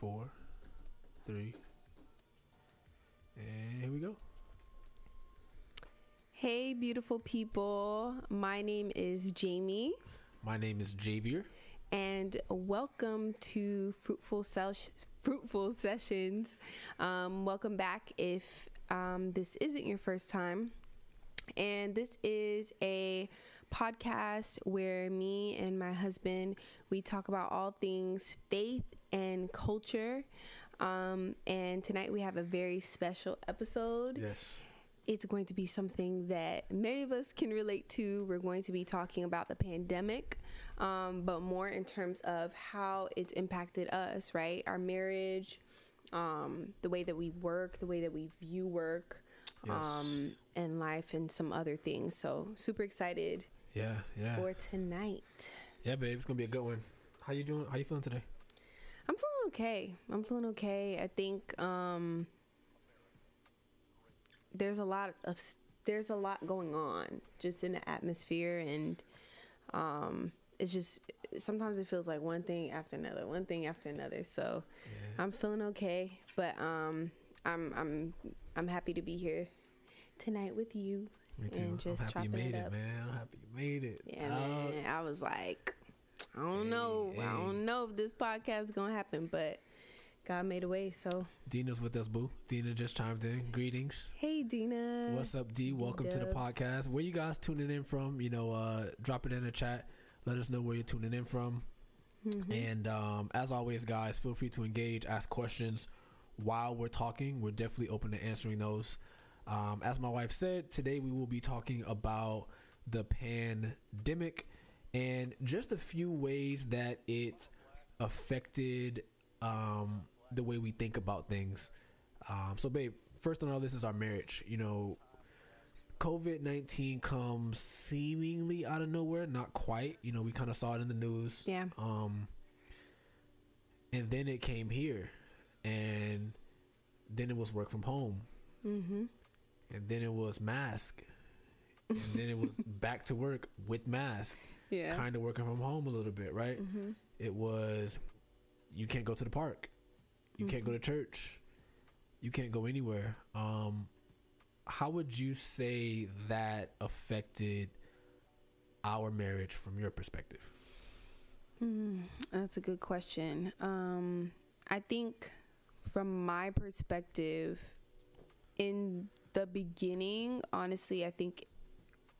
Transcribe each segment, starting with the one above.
four, three, and here we go. Hey, beautiful people. My name is Jamie, My name is Javier. and welcome to Fruitful Fruitful Sessions. Um, welcome back if um, this isn't your first time. And this is a podcast where me and my husband we talk about all things faith and culture. Um, and tonight we have a very special episode. Yes. it's going to be something that many of us can relate to. We're going to be talking about the pandemic, um, but more in terms of how it's impacted us, right? Our marriage, um, the way that we work, the way that we view work, Yes. um, and life, and some other things. So, super excited Yeah, yeah, for tonight. yeah, babe. It's gonna be a good one. How you doing? How you feeling today? I'm feeling okay. I'm feeling okay. I think um, there's a lot of there's a lot going on just in the atmosphere, and um, it's just sometimes it feels like one thing after another, one thing after another. So Yeah. I'm feeling okay, but um, I'm I'm I'm happy to be here tonight with you. And just I'm happy you chopping it made it, up. man. I'm happy you made it. Yeah, man. I was like, I don't know. Hey, I don't know if this podcast is gonna happen, but God made a way. So Dina's with us, boo. Dina just chimed in. Greetings. hey, Dina. What's up, D? Welcome to the podcast. Where you guys tuning in from? You know, uh, drop it in the chat. Let us know where you're tuning in from. Mhm. And um, as always, guys, feel free to engage, ask questions while we're talking. We're definitely open to answering those. Um, as my wife said, today we will be talking about the pandemic and just a few ways that it affected um, the way we think about things. Um, so, babe, first on all, this is our marriage. You know, COVID 19 comes seemingly out of nowhere, not quite. You know, we kind of saw it in the news. Yeah. Um, and then it came here, and then it was work from home, Mm-hmm. and then it was mask, and then it was back to work with mask, Yeah. kind of working from home a little bit, right? mm-hmm. It was you can't go to the park, you can't go to church, you can't go anywhere. Um, how would you say that affected our marriage from your perspective? Mm, that's a good question. Um, I think from my perspective, in the beginning, honestly, I think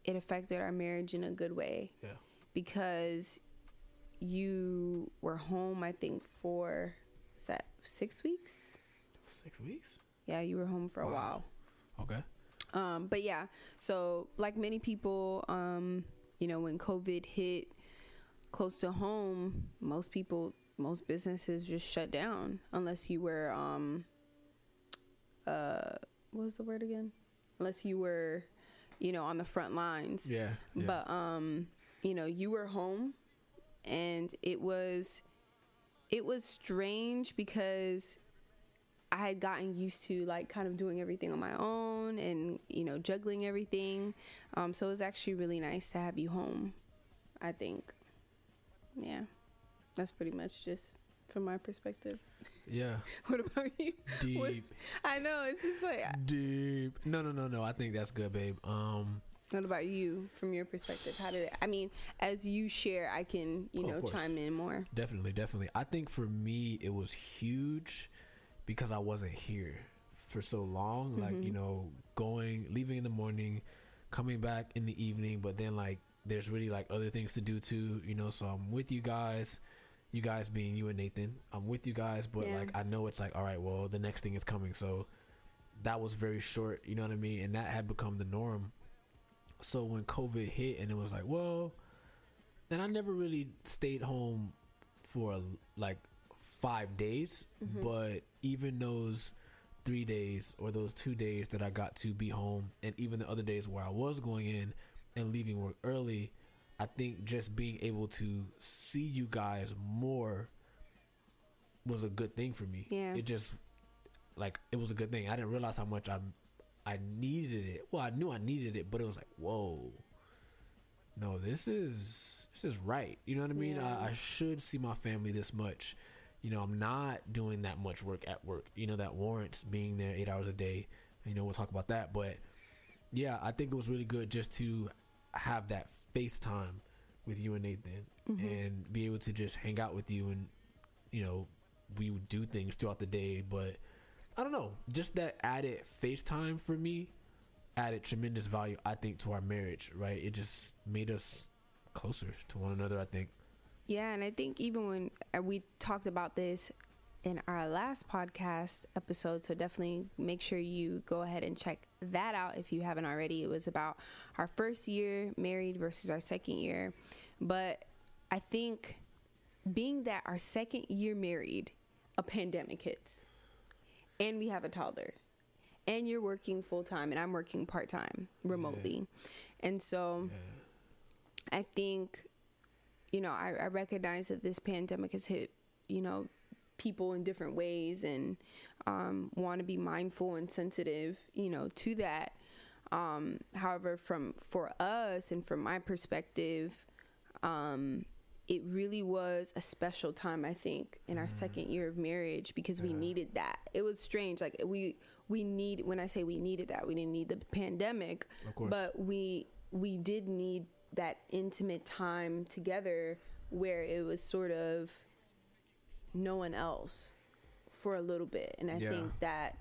it affected our marriage in a good way. Yeah. Because you were home, I think, for is that six weeks? Six weeks. Yeah, you were home for a Wow. while. Okay. Um, but yeah, so like many people, um, you know, when COVID hit close to home, most people, most businesses just shut down unless you were, um, uh, what was the word again? Unless you were, you know, on the front lines. Yeah. yeah. But um, you know, you were home and it was it was strange because I had gotten used to like kind of doing everything on my own and you know, juggling everything. Um so it was actually really nice to have you home. I think. Yeah. That's pretty much just from my perspective. yeah. What about you? Deep. I know it's just like Deep. No, no, no, no. I think that's good, babe. Um, what about you from your perspective? How did it I mean, as you share, I can, you know, chime in more. definitely, definitely. I think for me, it was huge because I wasn't here for so long. Like, Mhm. you know, going, leaving in the morning, coming back in the evening, but then like there's really like other things to do too, you know. So I'm with you guys, you guys being you and Nathan. I'm with you guys, but Yeah. like I know it's like, all right, well, the next thing is coming. So that was very short, you know what I mean? And that had become the norm. So when COVID hit and it was like, well, and I never really stayed home for like five days, Mhm. but even those three days or those two days that I got to be home, and even the other days where I was going in and leaving work early, I think just being able to see you guys more was a good thing for me. Yeah. It just like it was a good thing. I didn't realize how much I I needed it. Well, I knew I needed it, but it was like, whoa. No, this is this is right. You know what I mean? Yeah. I, I should see my family this much. you know, I'm not doing that much work at work, you know, that warrants being there eight hours a day. You know, we'll talk about that. But yeah, I think it was really good just to have that FaceTime with you and Nathan Mm-hmm. and be able to just hang out with you and, you know, we would do things throughout the day. But I don't know, just that added FaceTime for me added tremendous value, I think, to our marriage, right? It just made us closer to one another, I think. Yeah, and I think even when uh, we talked about this in our last podcast episode, so definitely make sure you go ahead and check that out if you haven't already. It was about our first year married versus our second year. But I think being that our second year married, a pandemic hits, and we have a toddler, and you're working full time, and I'm working part time remotely. And so I think you know, I, I recognize that this pandemic has hit, you know, people in different ways and um, want to be mindful and sensitive, you know, to that. Um, however, from for us and from my perspective, um, it really was a special time. I think in our second year of marriage because we needed that. It was strange. Like we we need when I say we needed that, we didn't need the pandemic, Of course. but we we did need that intimate time together where it was sort of no one else for a little bit and i Yeah. think that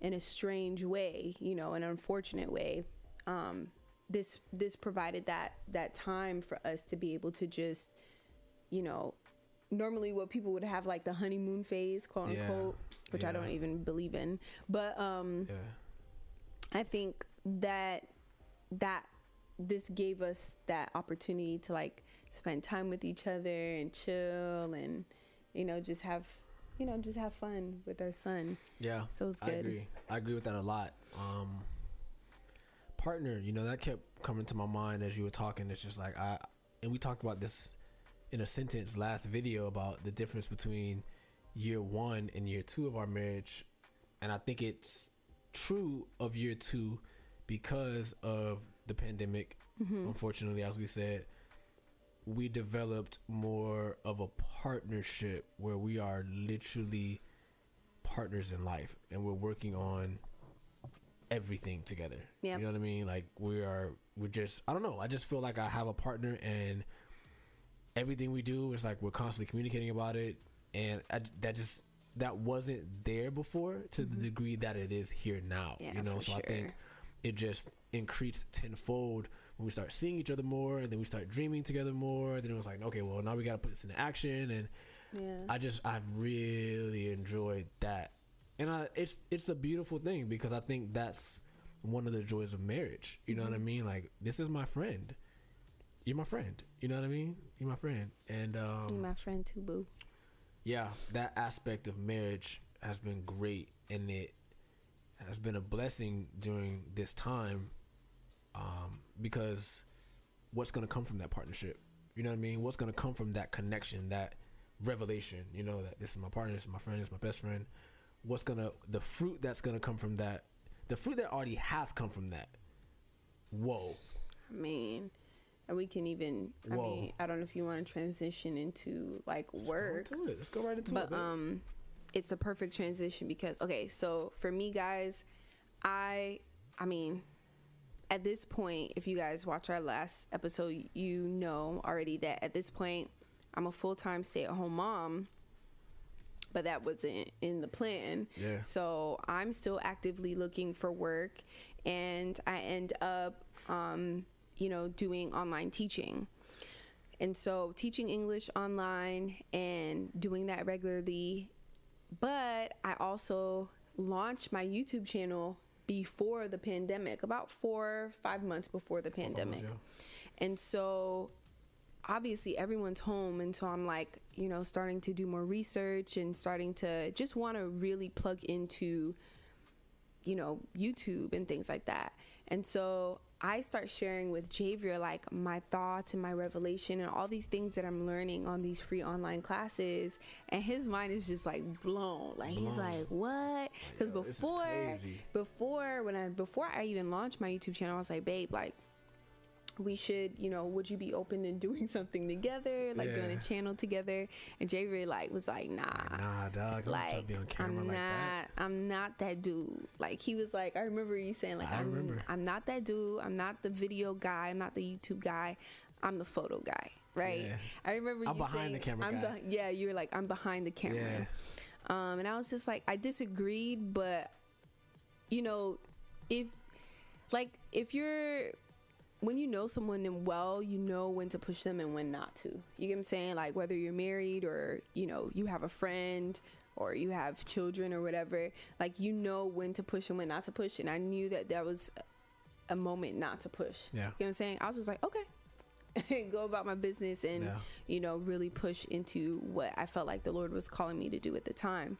in a strange way you know an unfortunate way um this this provided that that time for us to be able to just you know normally what people would have like the honeymoon phase quote Yeah. unquote which i don't even believe in but um yeah. I think that that this gave us that opportunity to like spend time with each other and chill and you know just have you know just have fun with our son. Yeah. So it's I good. agree. I agree with that a lot. Um, partner, you know, that kept coming to my mind as you were talking. It's just like I, and we talked about this in a sentence last video about the difference between year one and year two of our marriage, and I think it's true of year two because of the pandemic. Mm-hmm. Unfortunately, as we said, we developed more of a partnership where we are literally partners in life and we're working on everything together. You know what I mean? Like we are we're just I don't know, I just feel like I have a partner and everything we do is like we're constantly communicating about it and I, that just that wasn't there before to the degree that it is here now. Mm-hmm. Yeah, you know, so sure. I think it just increased tenfold when we start seeing each other more and then we start dreaming together more then it was like okay well now we got to put this into action and yeah. i just i've really enjoyed that and I, it's it's a beautiful thing because i think that's one of the joys of marriage you know what i Mm-hmm. mean like this is my friend you're my friend you know what i mean you're my friend and um You're my friend too, boo. yeah, that aspect of marriage has been great, and it has been a blessing during this time, um, because what's gonna come from that partnership? You know what I mean? What's gonna come from that connection, that revelation? You know that this is my partner, this is my friend, this is my best friend. What's gonna the fruit that's gonna come from that? The fruit that already has come from that. Whoa. I mean, we can even. I mean, I don't know if you want to transition into like Let's go work. into it. Let's go right into it. but um it's a perfect transition because okay so for me guys i i mean at this point if you guys watch our last episode you know already that at this point i'm a full-time stay-at-home mom but that wasn't in the plan yeah. so I'm still actively looking for work, and I end up, um, you know, doing online teaching. And so teaching English online and doing that regularly. But I also launched my YouTube channel before the pandemic, about four, five months before the pandemic. Yeah. And so obviously everyone's home and so I'm like, you know, starting to do more research and starting to just want to really plug into you know, YouTube and things like that. And so I start sharing with Javier like my thoughts and my revelation and all these things that I'm learning on these free online classes and his mind is just like blown. Like he's like, "What?" Cuz Yo, this is before before when I before I even launched my YouTube channel, I was like, "Babe, like we should, you know, would you be open to doing something together, like doing a channel together? And Jay really like was like, nah, Nah, dog. I'm like be on camera I'm like not, that. I'm not that dude. Like he was like, I remember you saying like, I I'm, remember. I'm not that dude. I'm not the video guy. I'm not the YouTube guy. I'm the photo guy, right? Yeah. I remember I'm behind saying, the camera I'm guy. yeah, you were like, I'm behind the camera. Yeah. Um, and I was just like, I disagreed, but you know, if like if you're when you know someone and well, you know when to push them and when not to. You get what I'm saying? Like whether you're married or you know you have a friend or you have children or whatever, like you know when to push and when not to push. And I knew that that was a moment not to push. Yeah. You know what I'm saying? I was just like, okay, go about my business and Yeah. you know really push into what I felt like the Lord was calling me to do at the time.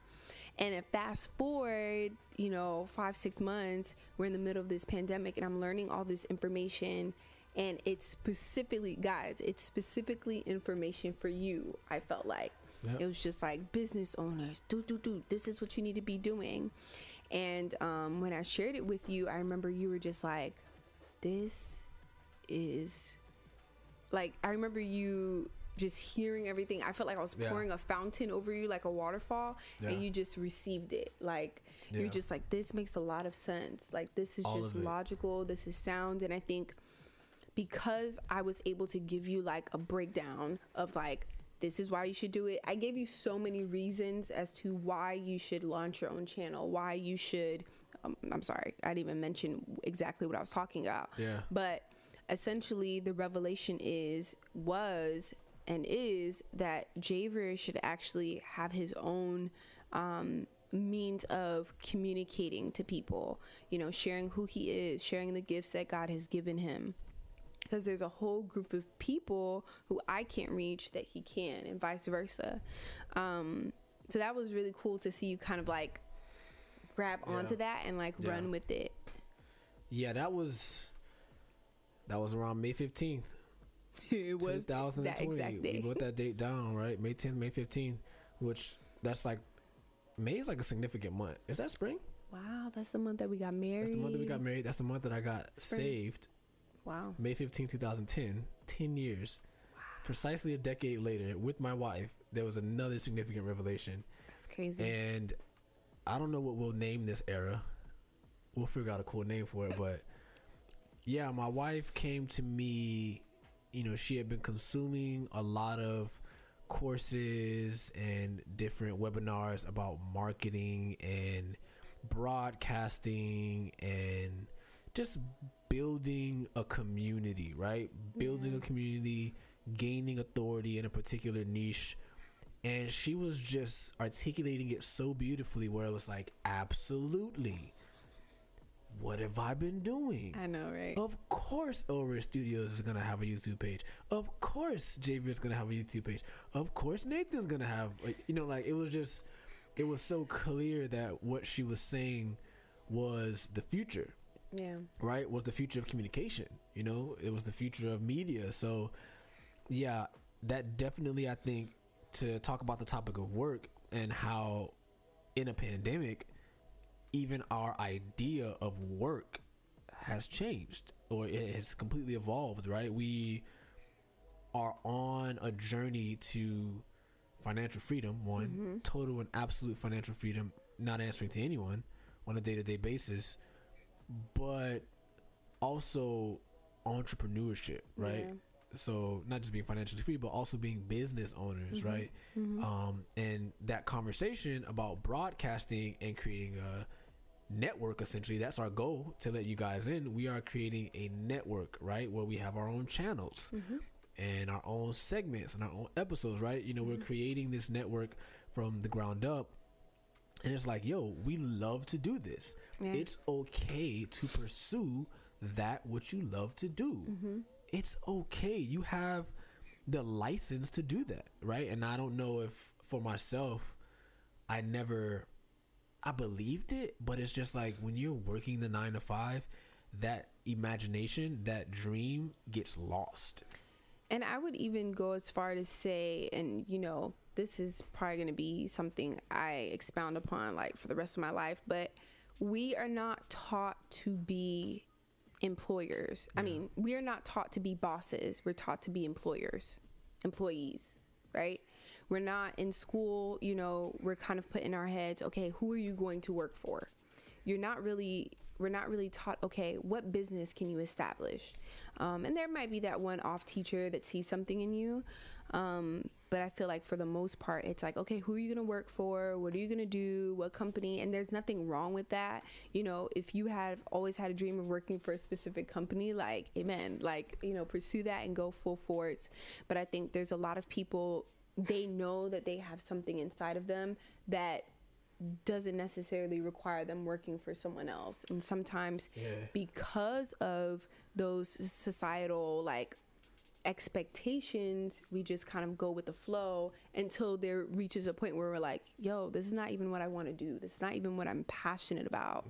And then fast forward, you know, five, six months, we're in the middle of this pandemic and I'm learning all this information. And it's specifically, guys, it's specifically information for you, I felt like. Yep. It was just like business owners, do, do, do, this is what you need to be doing. And um, when I shared it with you, I remember you were just like, this is like, I remember you just hearing everything. I felt like I was Yeah. pouring a fountain over you like a waterfall Yeah. and you just received it. Like Yeah. you're just like, this makes a lot of sense. Like this is All just logical. This is sound. And I think because I was able to give you like a breakdown of like this is why you should do it. I gave you so many reasons as to why you should launch your own channel, why you should. Um, I'm sorry, I didn't even mention exactly what I was talking about. Yeah. But essentially, the revelation is, was, and is that Javier should actually have his own um, means of communicating to people, you know, sharing who he is, sharing the gifts that God has given him. Because there's a whole group of people who I can't reach that he can, and vice versa. Um, so that was really cool to see you kind of like grab Yeah. onto that and like Yeah. run with it. Yeah, that was that was around May fifteenth, it was that 2020. exact day. We wrote that date down, right? May 10th, May 15th, which that's like May is like a significant month. Is that spring? Wow, that's the month that we got married. That's the month that we got married. That's the month that I got Spring. saved. Wow. May 15, 2010. 10 years. Precisely a decade later, with my wife, there was another significant revelation. That's crazy. And I don't know what we'll name this era. We'll figure out a cool name for it. But yeah, my wife came to me. You know, she had been consuming a lot of courses and different webinars about marketing and broadcasting and just building a community, right? Building Yeah. a community, gaining authority in a particular niche and she was just articulating it so beautifully where it was like absolutely what have i been doing I know, right? of course Over Studios is gonna have a YouTube page. Of course JV is gonna have a YouTube page. Of course Nathan's gonna have like you know, like it was just it was so clear that what she was saying was the future Yeah. right was the future of communication you know it was the future of media so yeah that definitely i think to talk about the topic of work and how in a pandemic even our idea of work has changed or it has completely evolved right we are on a journey to financial freedom one Mm-hmm. total and absolute financial freedom not answering to anyone on a day-to-day basis but also entrepreneurship right so not just being financially free but also being business owners Mhm. right Mm-hmm. um and that conversation about broadcasting and creating a network essentially that's our goal to let you guys in we are creating a network right where we have our own channels Mm-hmm. and our own segments and our own episodes, right? You know, we're creating this network from the ground up. And it's like, yo, we love to do this. Yeah. It's okay to pursue that what you love to do. Mm-hmm. It's okay. You have the license to do that, right? And I don't know if for myself, I never, I believed it, but it's just like when you're working the nine to five, that imagination, that dream gets lost. And I would even go as far to say, and you know, this is probably going to be something I expound upon like for the rest of my life, but we are not taught to be employers. I mean, we are not taught to be bosses. We're taught to be employers, employees, right? We're not in school, you know, we're kind of put in our heads, okay, who are you going to work for? You're not really, we're not really taught, okay, what business can you establish? Um, and there might be that one off teacher that sees something in you. Um, but I feel like for the most part, it's like, okay, who are you going to work for? What are you going to do? What company? And there's nothing wrong with that. You know, if you have always had a dream of working for a specific company, like, amen, like, you know, pursue that and go full force. But I think there's a lot of people, they know that they have something inside of them that doesn't necessarily require them working for someone else. And sometimes Yeah. because of those societal like expectations, we just kind of go with the flow until there reaches a point where we're like, yo, this is not even what I want to do. This is not even what I'm passionate about.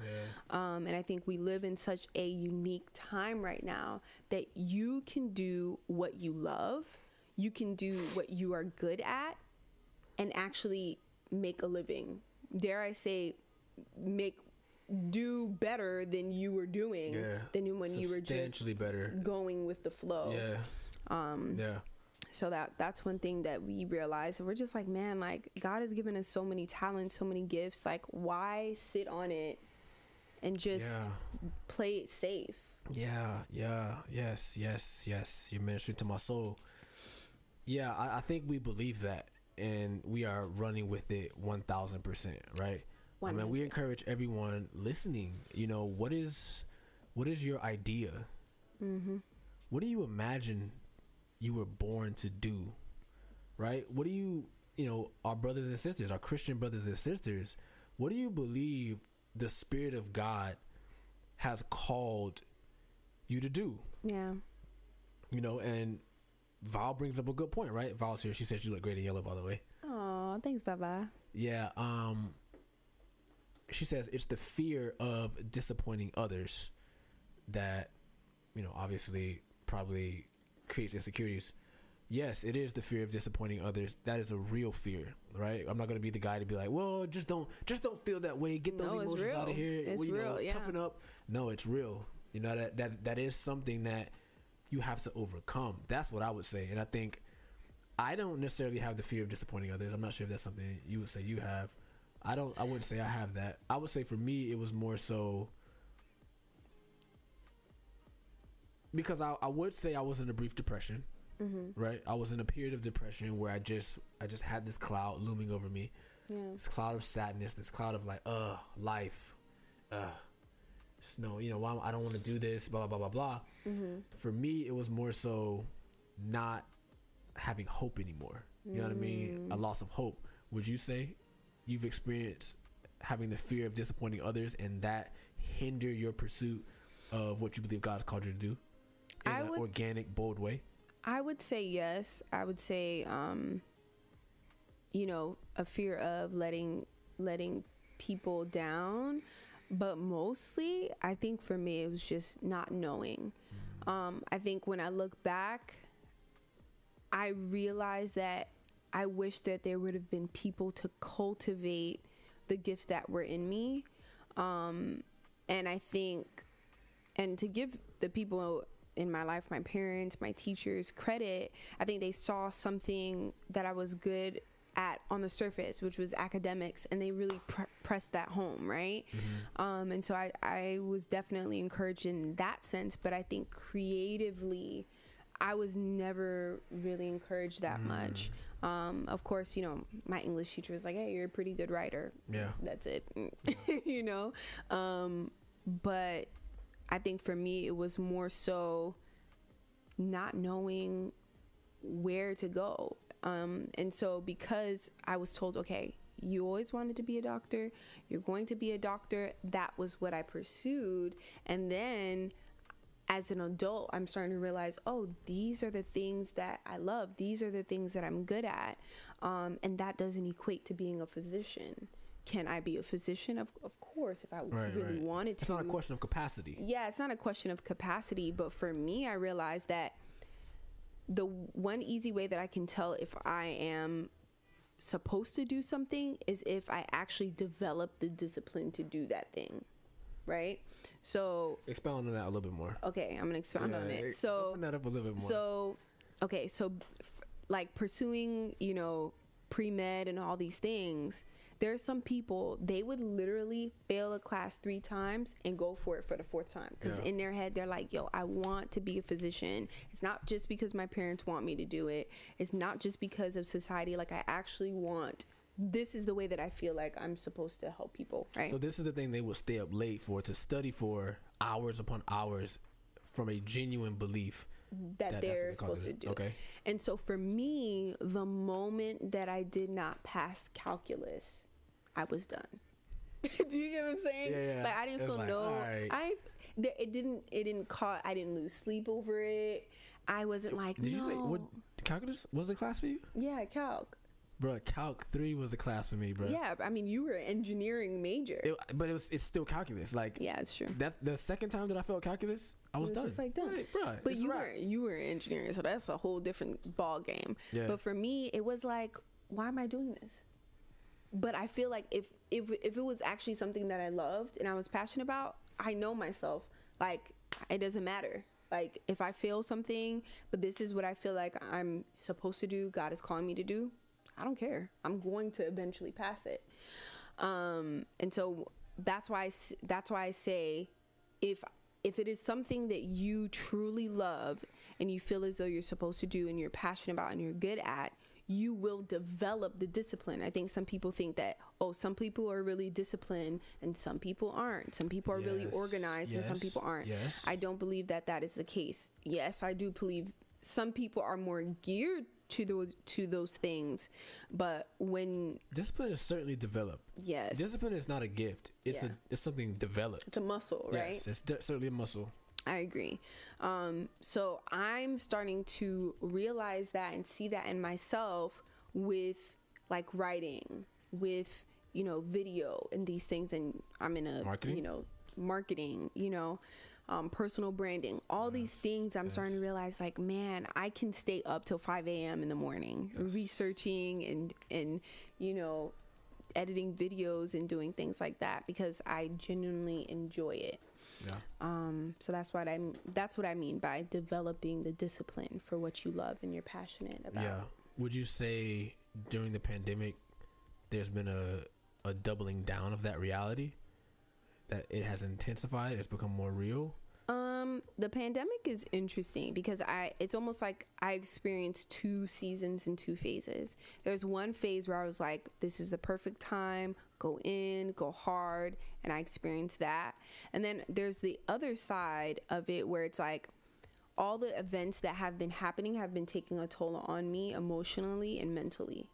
Um, and I think we live in such a unique time right now that you can do what you love, you can do what you are good at, and actually make a living. Dare I say, make do better than you were doing Yeah. than when you were just better. going with the flow. Yeah. Um. Yeah. So that that's one thing that we realize, we're just like, man, like God has given us so many talents, so many gifts. Like, why sit on it and just Yeah. play it safe? Yeah, yeah, yes, yes, yes. You're ministering to my soul. Yeah, I, I think we believe that, and we are running with it one thousand percent, right? I mean, we encourage everyone listening. You know, what is, what is your idea? Mm-hmm. What do you imagine you were born to do? Right? What do you, you know, our brothers and sisters, our Christian brothers and sisters, what do you believe the Spirit of God has called you to do? Yeah. you know, and Val brings up a good point, right? Val's here. She says you look great in yellow, by the way. Oh, thanks, Baba. Yeah. Um. She says it's the fear of disappointing others that, you know, obviously probably creates insecurities. Yes, it is the fear of disappointing others. That is a real fear, right? I'm not gonna be the guy to be like, "Well, just don't, just don't feel that way. Get those No, emotions out of here. It's Well, you know, real, yeah. Toughen up." No, it's real. You know that that that is something that you have to overcome. That's what I would say, and I think I don't necessarily have the fear of disappointing others. I'm not sure if that's something you would say you have. I don't. I wouldn't say I have that. I would say for me, it was more so because I, I would say I was in a brief depression, Mm-hmm. right? I was in a period of depression where I just I just had this cloud looming over me, Yeah. this cloud of sadness, this cloud of like, uh, life, uh, snow. You know, why I don't want to do this, blah blah blah blah blah. Mm-hmm. For me, it was more so not having hope anymore. You know what I mean? A loss of hope. Would you say you've experienced having the fear of disappointing others and that hinder your pursuit of what you believe God's called you to do in I an would- organic, bold way? I would say yes. I would say, um, you know, a fear of letting letting people down, but mostly, I think for me, it was just not knowing. Um, I think when I look back, I realized that I wish that there would have been people to cultivate the gifts that were in me, um, and I think, and to give the people in my life, my parents, my teachers, credit. I think they saw something that I was good at on the surface, which was academics, and they really pr- pressed that home, right? Um, and so I, I was definitely encouraged in that sense, but I think creatively, I was never really encouraged that much. Um, of course, you know, my English teacher was like, hey, you're a pretty good writer. Yeah. That's it, you know? Um, but I think for me, it was more so not knowing where to go. Um, and so because I was told, okay, you always wanted to be a doctor, you're going to be a doctor, that was what I pursued. And then as an adult, I'm starting to realize, oh, these are the things that I love. These are the things that I'm good at. Um, and that doesn't equate to being a physician. Can I be a physician? Of, of course, if I Right, really right. wanted to. It's not a question of capacity. Yeah, it's not a question of capacity, but for me, I realized that the one easy way that I can tell if I am supposed to do something is if I actually develop the discipline to do that thing. right? So Expound on that a little bit more. okay, I'm gonna expound on it. So open that up a little bit more. so, okay, so f- like pursuing, you know, pre med and all these things, there are some people they would literally fail a class three times and go for it for the fourth time because Yeah. in their head they're like, "Yo, I want to be a physician." It's not just because my parents want me to do it. It's not just because of society. Like I actually want. This is the way that I feel like I'm supposed to help people, right? So this is the thing they will stay up late for to study for hours upon hours from a genuine belief that, that they're supposed to do. Okay. And so for me, the moment that I did not pass calculus, I was done. Do you get what I'm saying? Yeah, yeah. Like I didn't It's feel like, no. alright. I there, it didn't it didn't cause I didn't lose sleep over it. I wasn't like Did no. you say what calculus was the class for you? Yeah, calc. Bro, Calc three was a class for me, bro. Yeah, I mean you were an engineering major. It, but it was it's still calculus. Like yeah, it's true. that the second time that I felt calculus, I was, was done. just like, done. Right, bro, But you wrap. were you were in engineering, so that's a whole different ball game. Yeah. But for me, it was like, why am I doing this? But I feel like if if if it was actually something that I loved and I was passionate about, I know myself. Like it doesn't matter. Like if I fail something, but this is what I feel like I'm supposed to do, God is calling me to do, I don't care. I'm going to eventually pass it. Um and so that's why I, that's why I say if if it is something that you truly love and you feel as though you're supposed to do and you're passionate about and you're good at you will develop the discipline. I think some people think that oh some people are really disciplined and some people aren't. Some people are really Yes, organized and some people aren't. yes. I don't believe that that is the case. Yes, I do believe some people are more geared to those to those things, but when Discipline is certainly developed. yes, Discipline is not a gift. It's Yeah. a it's something developed. it's a muscle, right? Yes, it's de- certainly a muscle. I agree. Um, so I'm starting to realize that and see that in myself with like writing, with you know video and these things, and I'm in a Marketing? you know marketing, you know. Um, personal branding, all these things I'm starting to realize like, man, I can stay up till 5 a.m. in the morning researching and, and, you know, editing videos and doing things like that because I genuinely enjoy it. Yeah. Um, so that's what I'm. That's what I mean by developing the discipline for what you love and you're passionate about. Yeah. Would you say during the pandemic, there's been a a doubling down of that reality? That it has intensified. It's become more real. Um, the pandemic is interesting because I. It's almost like I experienced two seasons and two phases. There's one phase where I was like, "This is the perfect time. Go in, go hard," and I experienced that. And then there's the other side of it where it's like. All the events that have been happening have been taking a toll on me emotionally and mentally.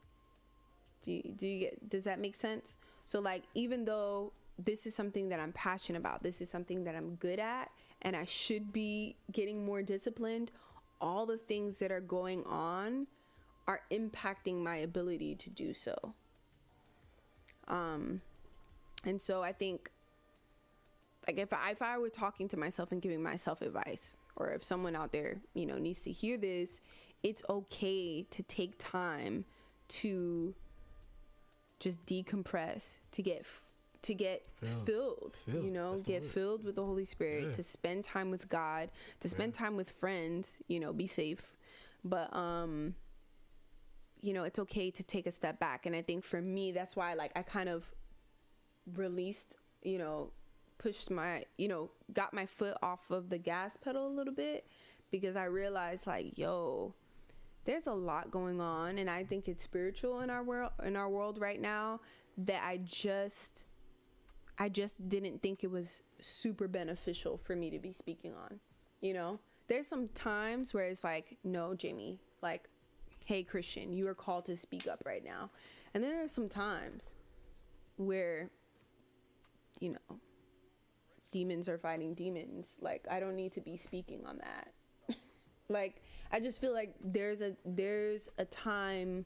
Do you, do you get does that make sense? So like even though this is something that I'm passionate about, this is something that I'm good at and I should be getting more disciplined, all the things that are going on are impacting my ability to do so. Um and so I think like if I, if I were talking to myself and giving myself advice or if someone out there, you know, needs to hear this, it's okay to take time to just decompress, to get to get Filled. filled, Filled. you know, That's get filled with the Holy Spirit, Yeah. to spend time with God, to spend time with friends, you know, be safe. But um you know, it's okay to take a step back and I think for me that's why like I kind of released, you know, pushed my, you know, got my foot off of the gas pedal a little bit because I realized like, yo, there's a lot going on and I think it's spiritual in our world in our world right now that I just I just didn't think it was super beneficial for me to be speaking on. You know? There's some times where it's like, no, Jamie, like, hey Christian, you are called to speak up right now. And then there's some times where you know, demons are fighting demons. Like I don't need to be speaking on that. like I just feel like there's a there's a time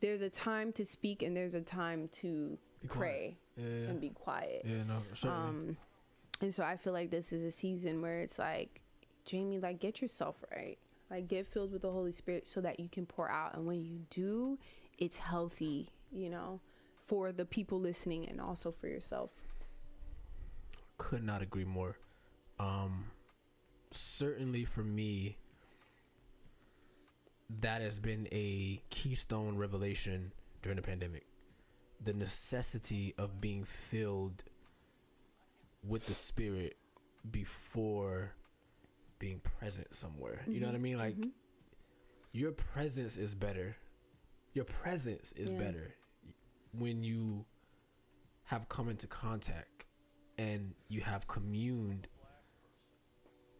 there's a time to speak and there's a time to Be pray Yeah. Yeah. and be quiet. yeah no. Certainly. Um and so I feel like this is a season where it's like Jamie like get yourself right. Like get filled with the Holy Spirit so that you can pour out and when you do, it's healthy, you know, for the people listening and also for yourself. could not agree more. Um, certainly for me, that has been a keystone revelation during the pandemic. The necessity of being filled with the Spirit before being present somewhere. You know what I mean? Like, Mhm. your presence is better. Your presence is Yeah. better when you have come into contact and you have communed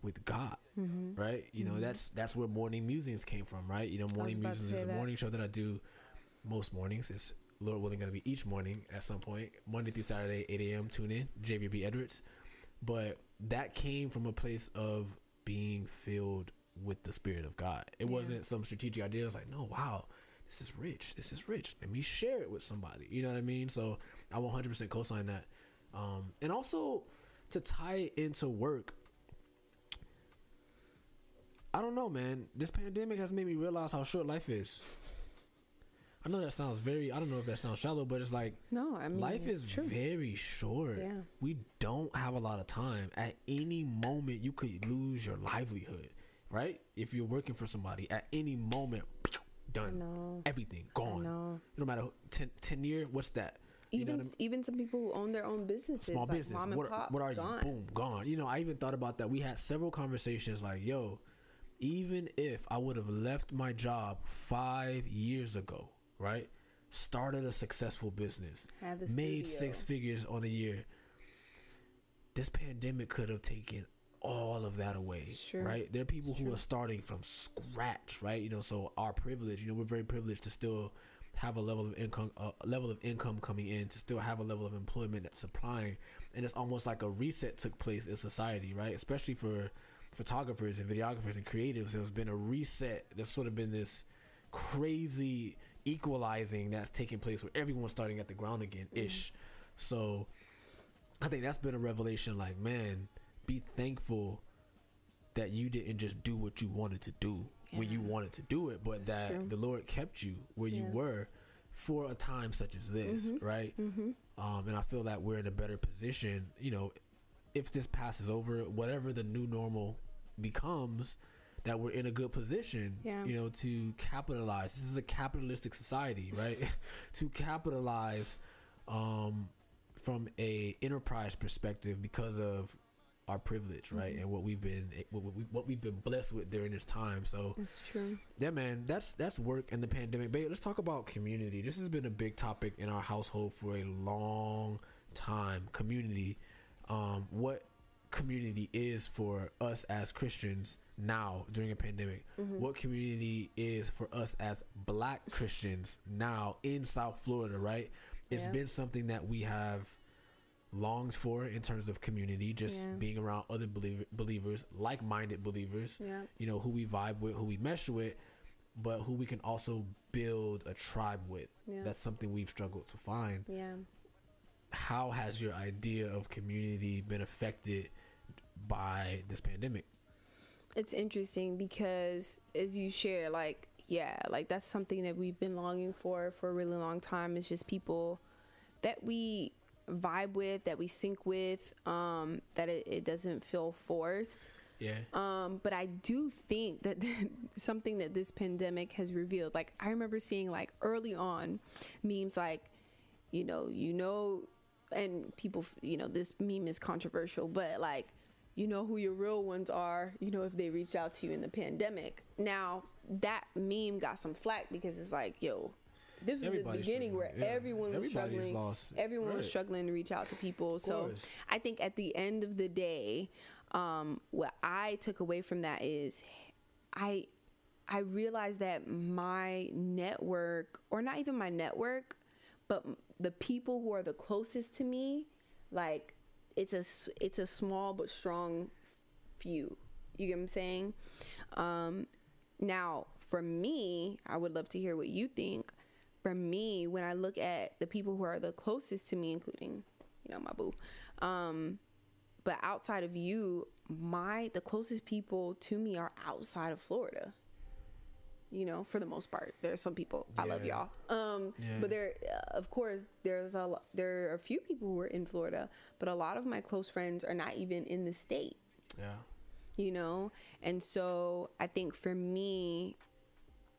with God, Mhm. right? You know, Mhm. that's that's where morning musings came from, right? You know, morning musings is a morning show that I do most mornings. It's Lord willing going to be each morning at some point, Monday through Saturday, 8 a.m. Tune in, JVB Edwards. But that came from a place of being filled with the Spirit of God. It Yeah. wasn't some strategic idea. It was like, no, wow, this is rich. This is rich. Let me share it with somebody. You know what I mean? So I 100% co-sign that. Um, and also to tie it into work. I don't know, man. This pandemic has made me realize how short life is. I know that sounds very. I don't know if that sounds shallow, but it's like No, I mean life is true. very short. Yeah. We don't have a lot of time. At any moment, you could lose your livelihood, right? If you're working for somebody, at any moment, done. know. Everything gone. know. No matter 10, 10 year, what's that? You know Even I mean? even some people who own their own businesses, Small like business. mom and What, pops, what are gone. you? Boom, gone. You know, I even thought about that. We had several conversations like, yo, even if I would have left my job five years ago, right? Started a successful business, made studio. six figures on a year. This pandemic could have taken all of that away, true. right? There are people It's who true. are starting from scratch, right? You know, so our privilege, you know, we're very privileged to still have a level of income, uh, a level of income coming in, to still have a level of employment that's supplying, and it's almost like a reset took place in society, right? Especially for photographers and videographers and creatives, there's been a reset. There's sort of been this crazy equalizing that's taking place where everyone's starting at the ground again ish. So I think that's been a revelation like, man, be thankful that you didn't just do what you wanted to do when you wanted to do it, but That's that true. the Lord kept you where you were for a time such as this, Mhm. right? Mm-hmm. Um, and I feel that we're in a better position, you know, if this passes over, whatever the new normal becomes, that we're in a good position, Yeah. you know, to capitalize. This is a capitalistic society, right? to capitalize um, from a enterprise perspective because of our privilege, right, Mhm. and what we've been what, we, what we've been blessed with during this time. So That's true. yeah, man, that's that's work and the pandemic. But let's talk about community. This has been a big topic in our household for a long time. Community, um, what community is for us as Christians now during a pandemic. Mhm. What community is for us as Black Christians now in South Florida, right? It's Yeah. been something that we have longed for in terms of community, just Yeah. being around other believer, believers, like-minded believers Yeah. you know who we vibe with who we mesh with but who we can also build a tribe with Yeah. that's something we've struggled to find yeah. how has your idea of community been affected by this pandemic It's interesting because as you share, like, yeah, like that's something that we've been longing for for a really long time. It's just people that we vibe with, that we sync with, um, that it, it doesn't feel forced. yeah Um, but I do think that something that this pandemic has revealed, like I remember seeing like early on memes like, you know, you know, and people, you know, this meme is controversial, but like, you know who your real ones are, you know, if they reach out to you in the pandemic. Now, that meme got some flack because it's like, yo, this was the beginning where. Yeah. everyone was Everybody struggling. lost. Everyone was struggling to reach out to people. So. I think at the end of the day, um, what I took away from that is I I realized that my network, or not even my network, but the people who are the closest to me, like it's a it's a small but strong few. You get what I'm saying? Um, now, for me, I would love to hear what you think. For me, when I look at the people who are the closest to me, including, you know, my boo, um, but outside of you, my the closest people to me are outside of Florida. You know, for the most part. There are some people I love y'all. Um, Yeah. but there, uh, of course, there's a there are a few people who are in Florida, but a lot of my close friends are not even in the state. Yeah. You know, and so I think for me,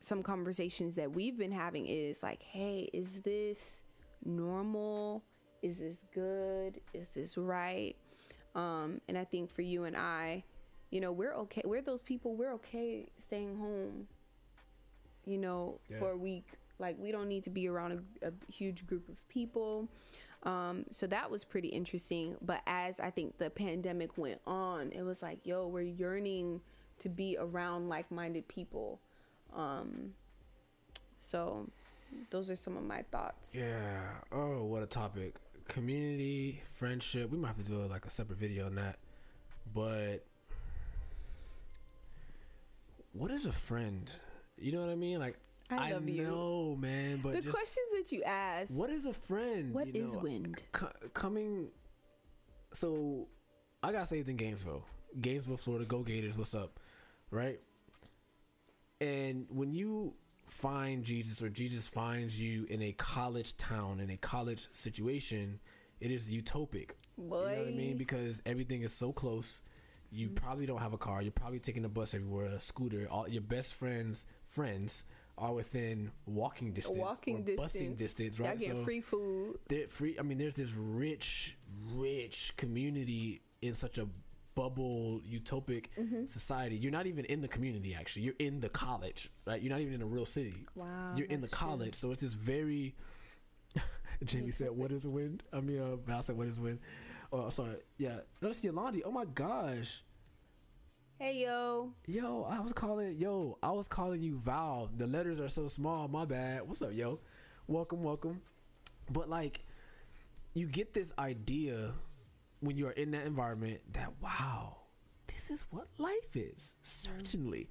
some conversations that we've been having is like, hey, is this normal? Is this good? Is this right? Um, and I think for you and I, you know, we're okay. We're those people. We're okay staying home. You know, Yeah. for a week. Like we don't need to be around a, a huge group of people. Um, so that was pretty interesting. But as I think the pandemic went on, it was like, yo, we're yearning to be around like-minded people. Um, so those are some of my thoughts. Yeah. Oh, what a topic. Community, friendship. We might have to do like a separate video on that. But what is a friend? You know what I mean? Like I love you. know, man, but the just questions that you ask. what is a friend? What you is know? wind? Co- coming so I got saved in Gainesville. Gainesville, Florida. Go Gators. What's up? Right? And when you find Jesus or Jesus finds you in a college town, in a college situation, it is utopic. Boy. You know what I mean? Because everything is so close. You Mm-hmm. probably don't have a car. You're probably taking a bus everywhere, a scooter. All your best friends, friends are within walking distance, walking or busing distance. right? Y'all right? getting free food. free i mean there's this rich rich community in such a bubble utopic Mm-hmm. society you're not even in the community actually you're in the college right you're not even in a real city Wow. you're in the that's true. college so it's this very jamie said what is wind i mean uh val said what is wind oh sorry yeah that's yolandi oh my gosh Hey yo. Yo, I was calling yo, I was calling you Val. The letters are so small, my bad. What's up, yo? Welcome, welcome. But like you get this idea when you are in that environment that wow, this is what life is. Mm-hmm. Certainly.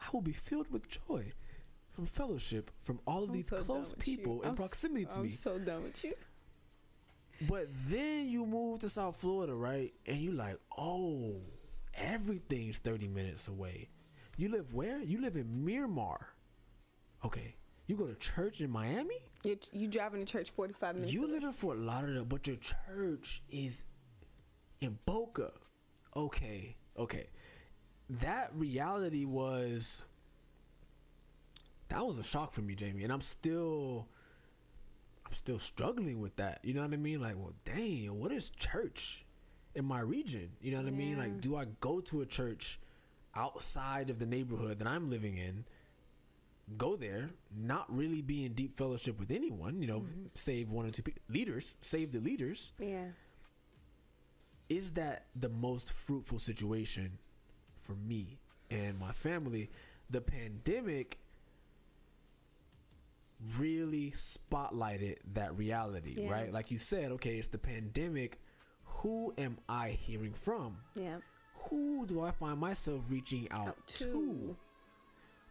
I will be filled with joy from fellowship from all of I'm these so close people in I'm proximity to I'm me. so done with you. But then you move to South Florida, right? And you like, oh, everything's 30 minutes away. You live where? You live in Miramar. Okay. You go to church in Miami? You you driving to church 45 minutes. You away. live in Fort Lauderdale, but your church is in Boca. Okay. Okay. That reality was that was a shock for me, Jamie, and I'm still I'm still struggling with that. You know what I mean? Like, well, dang, what is church in my region? You know what I mean? Like, do I go to a church outside of the neighborhood that I'm living in? Go there, not really be in deep fellowship with anyone, you know, mm-hmm. save one or two pe- leaders, save the leaders. Yeah. Is that the most fruitful situation for me and my family? The pandemic really spotlighted that reality, Yeah. right? Like you said, okay, it's the pandemic. Who am I hearing from? Yeah. Who do I find myself reaching out, Out to? to.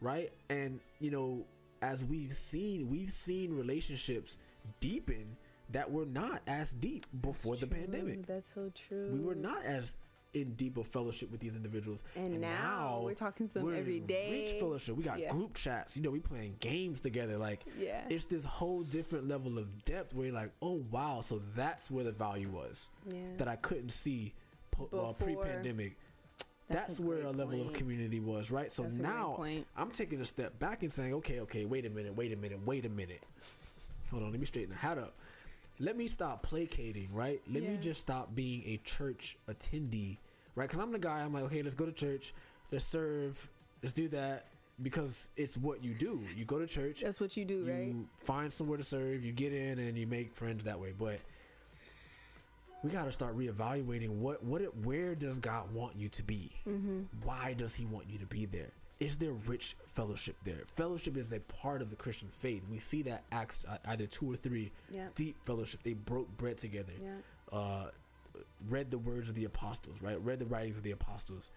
Right? And you know, as we've seen, we've seen relationships deepen that were not as deep before the True. pandemic. That's so true. We were not as in deeper fellowship with these individuals. And now we're talking to them we're every. Rich fellowship. We got Yeah. group chats. You know, we playing games together. Like Yeah. it's this whole different level of depth where you're like, oh wow, so that's where the value was Yeah. that I couldn't see po- uh, pre-pandemic. That's, That's a where a level of community was, right? So That's now. I'm taking a step back and saying, okay, okay, wait a minute, wait a minute, wait a minute. Hold on, let me straighten the hat up. Let me stop placating, right? Let me just stop being a church attendee, right? Because I'm the guy. I'm like, okay, let's go to church, let's serve, let's do that because it's what you do. You go to church, That's what you do, right? you right? find somewhere to serve, you get in, and you make friends that way. But we got to start reevaluating what what it, where does God want you to be? Mm-hmm. Why does He want you to be there? Is there rich fellowship there? Fellowship is a part of the Christian faith. We see that Acts uh, either two or three Yeah. deep fellowship. They broke bread together, Yeah. uh, read the words of the apostles, right? Read the writings of the apostles,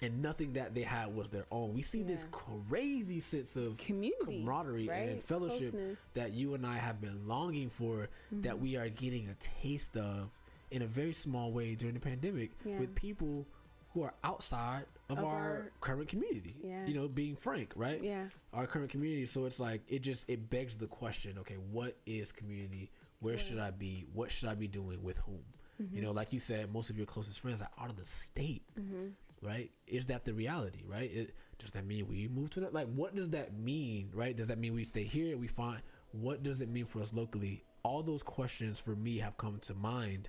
and nothing that they had was their own. We see this crazy sense of Community. camaraderie and fellowship Closeness. that you and I have been longing for that Mm-hmm. we are getting a taste of in a very small way during the pandemic Yeah. with people who are outside of, Of our, our- current community. Yeah. You know, being frank, right? Yeah. Our current community. So it's like it just it begs the question, okay, what is community? Where should I be? What should I be doing with whom? Mm-hmm. You know, like you said, most of your closest friends are out of the state. Mm-hmm. Right? Is that the reality? Right? It, does that mean we move to that? Like, what does that mean? Right? Does that mean we stay here? We find what does it mean for us locally? All those questions for me have come to mind,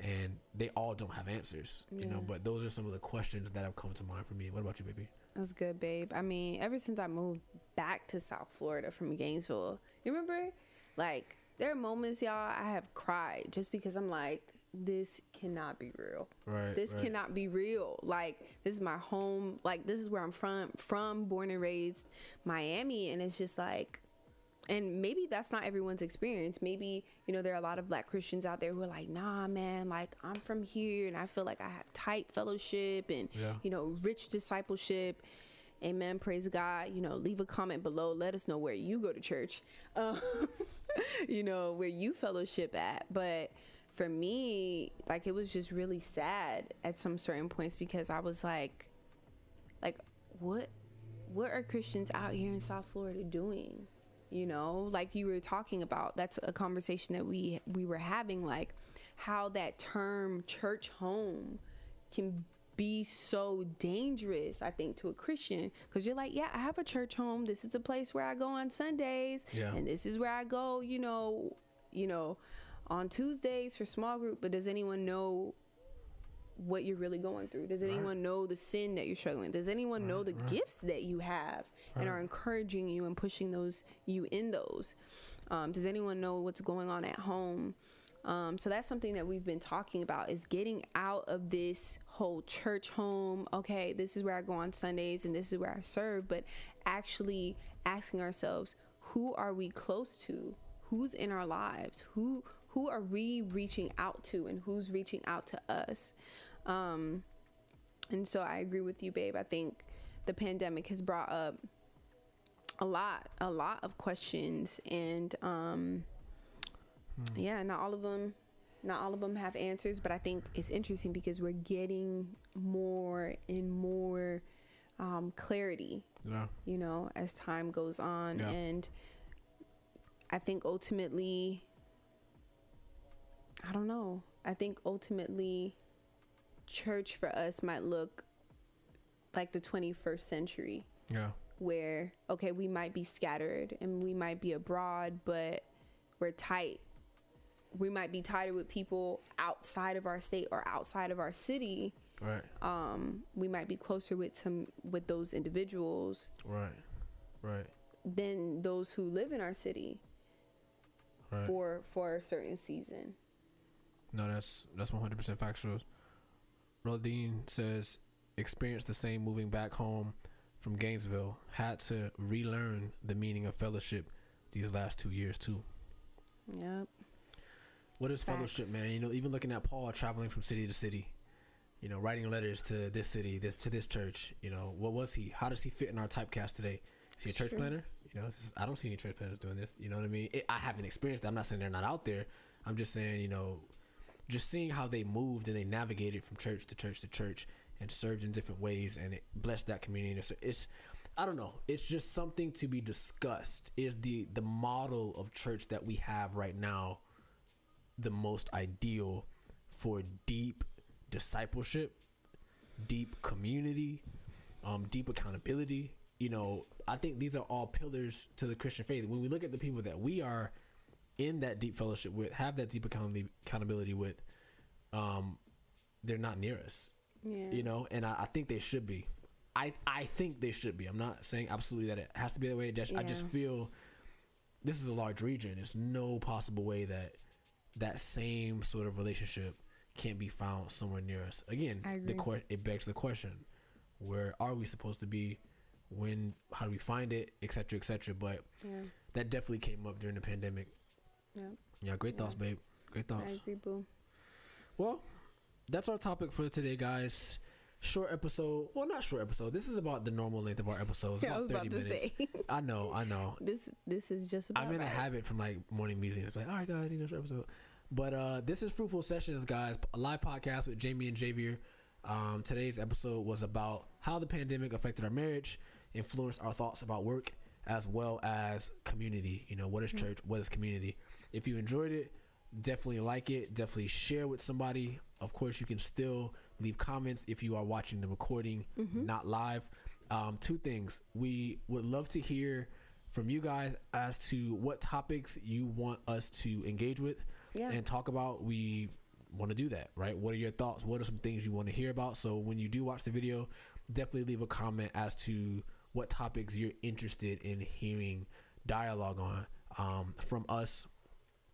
and they all don't have answers. You know, but those are some of the questions that have come to mind for me. What about you, baby? That's good, babe. I mean, ever since I moved back to South Florida from Gainesville, you remember? Like, there are moments, y'all, I have cried just because I'm like, this cannot be real. Right. This right. cannot be real. Like, this is my home. Like, this is where I'm from, from, born and raised, Miami. And it's just like, and maybe that's not everyone's experience. Maybe, you know, there are a lot of black Christians out there who are like, nah, man, like I'm from here and I feel like I have tight fellowship and, Yeah. you know, rich discipleship. Amen. Praise God. You know, leave a comment below. Let us know where you go to church, um, you know, where you fellowship at. But for me, like, it was just really sad at some certain points because I was like, like, what, what are Christians out here in South Florida doing? you know like you were talking about that's a conversation that we we were having like how that term church home can be so dangerous i think to a christian because you're like yeah i have a church home this is a place where i go on sundays Yeah. and this is where i go you know you know on tuesdays for small group but does anyone know what you're really going through? Does anyone know the sin that you're struggling with? does anyone know the gifts that you have and are encouraging you and pushing those you in those? Um, does anyone know what's going on at home? Um, so that's something that we've been talking about is getting out of this whole church home. Okay this is where i go on sundays and this is where i serve but actually asking ourselves who are we close to? Who's in our lives? Who who are we reaching out to and who's reaching out to us um and so i agree with you babe i think the pandemic has brought up a lot a lot of questions and um yeah not all of them not all of them have answers but i think it's interesting because we're getting more and more um, clarity Yeah. you know, as time goes on. Yeah. And I think ultimately, I don't know. I think ultimately, church for us might look like the 21st century, Yeah. where, okay, we might be scattered and we might be abroad, but we're tight. We might be tighter with people outside of our state or outside of our city. Right. Um, we might be closer with some with those individuals Right. Right. than those who live in our city Right. for for a certain season. No, that's that's one hundred percent factual. Rodine says, experienced the same moving back home from Gainesville. Had to relearn the meaning of fellowship these last two years too. Yep. What is fellowship, man? You know, even looking at Paul traveling from city to city, you know, writing letters to this city, this to this church. You know, what was he? How does he fit in our typecast today? Is he a church Sure. planner? You know, is, I don't see any church planners doing this. You know what I mean? It, I haven't experienced that. I'm not saying they're not out there. I'm just saying, you know, just seeing how they moved and they navigated from church to church to church and served in different ways and it blessed that community. It's, it's I don't know. It's just something to be discussed. Is the the model of church that we have right now the most ideal for deep discipleship, deep community, um, deep accountability. You know, I think these are all pillars to the Christian faith. When we look at the people that we are in that deep fellowship with, have that deep accountability with, um, they're not near us. Yeah. You know, and I, I think they should be. I I think they should be. I'm not saying absolutely that it has to be that way. Just, I just feel this is a large region. There's no possible way that that same sort of relationship can't be found somewhere near us. Again, the que- it begs the question: Where are we supposed to be? When? How do we find it? Et cetera, et cetera. But Yeah. that definitely came up during the pandemic. Yeah. Yeah, great thoughts, babe. Great thoughts. I agree, boo. Well, that's our topic for today, guys. Short episode. Well, not short episode. This is about the normal length of our episodes. Yeah, about was about 30 to minutes. I know, I know. this. This is just about. I'm in a habit from like morning meetings. Like, all right, guys, you know, short episode. But uh, this is Fruitful Sessions, guys. A live podcast with Jamie and Javier. Um, today's episode was about how the pandemic affected our marriage, influenced our thoughts about work, as well as community. You know, what is church? What is community? If you enjoyed it, definitely like it. Definitely share with somebody. Of course, you can still leave comments if you are watching the recording, not live. Um, two things. We would love to hear from you guys as to what topics you want us to engage with Yeah. and talk about. We want to do that, right? What are your thoughts? What are some things you want to hear about? So when you do watch the video, definitely leave a comment as to what topics you're interested in hearing dialogue on um, from us.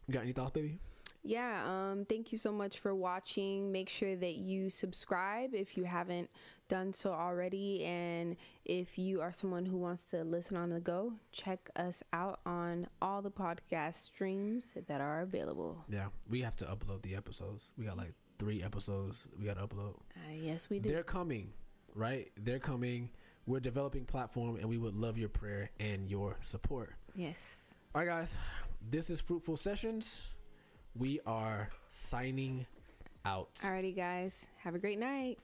You got any thoughts, baby? Yeah, um, thank you so much for watching. Make sure that you subscribe if you haven't done so already. And if you are someone who wants to listen on the go, check us out on all the podcast streams that are available. Yeah, we have to upload the episodes. We got like three episodes we got to upload. Uh, yes, we do. They're coming, right? They're coming. We're developing platform, and we would love your prayer and your support. yes. All right, guys, this is Fruitful Sessions. We are signing out. Alrighty, guys. Have a great night.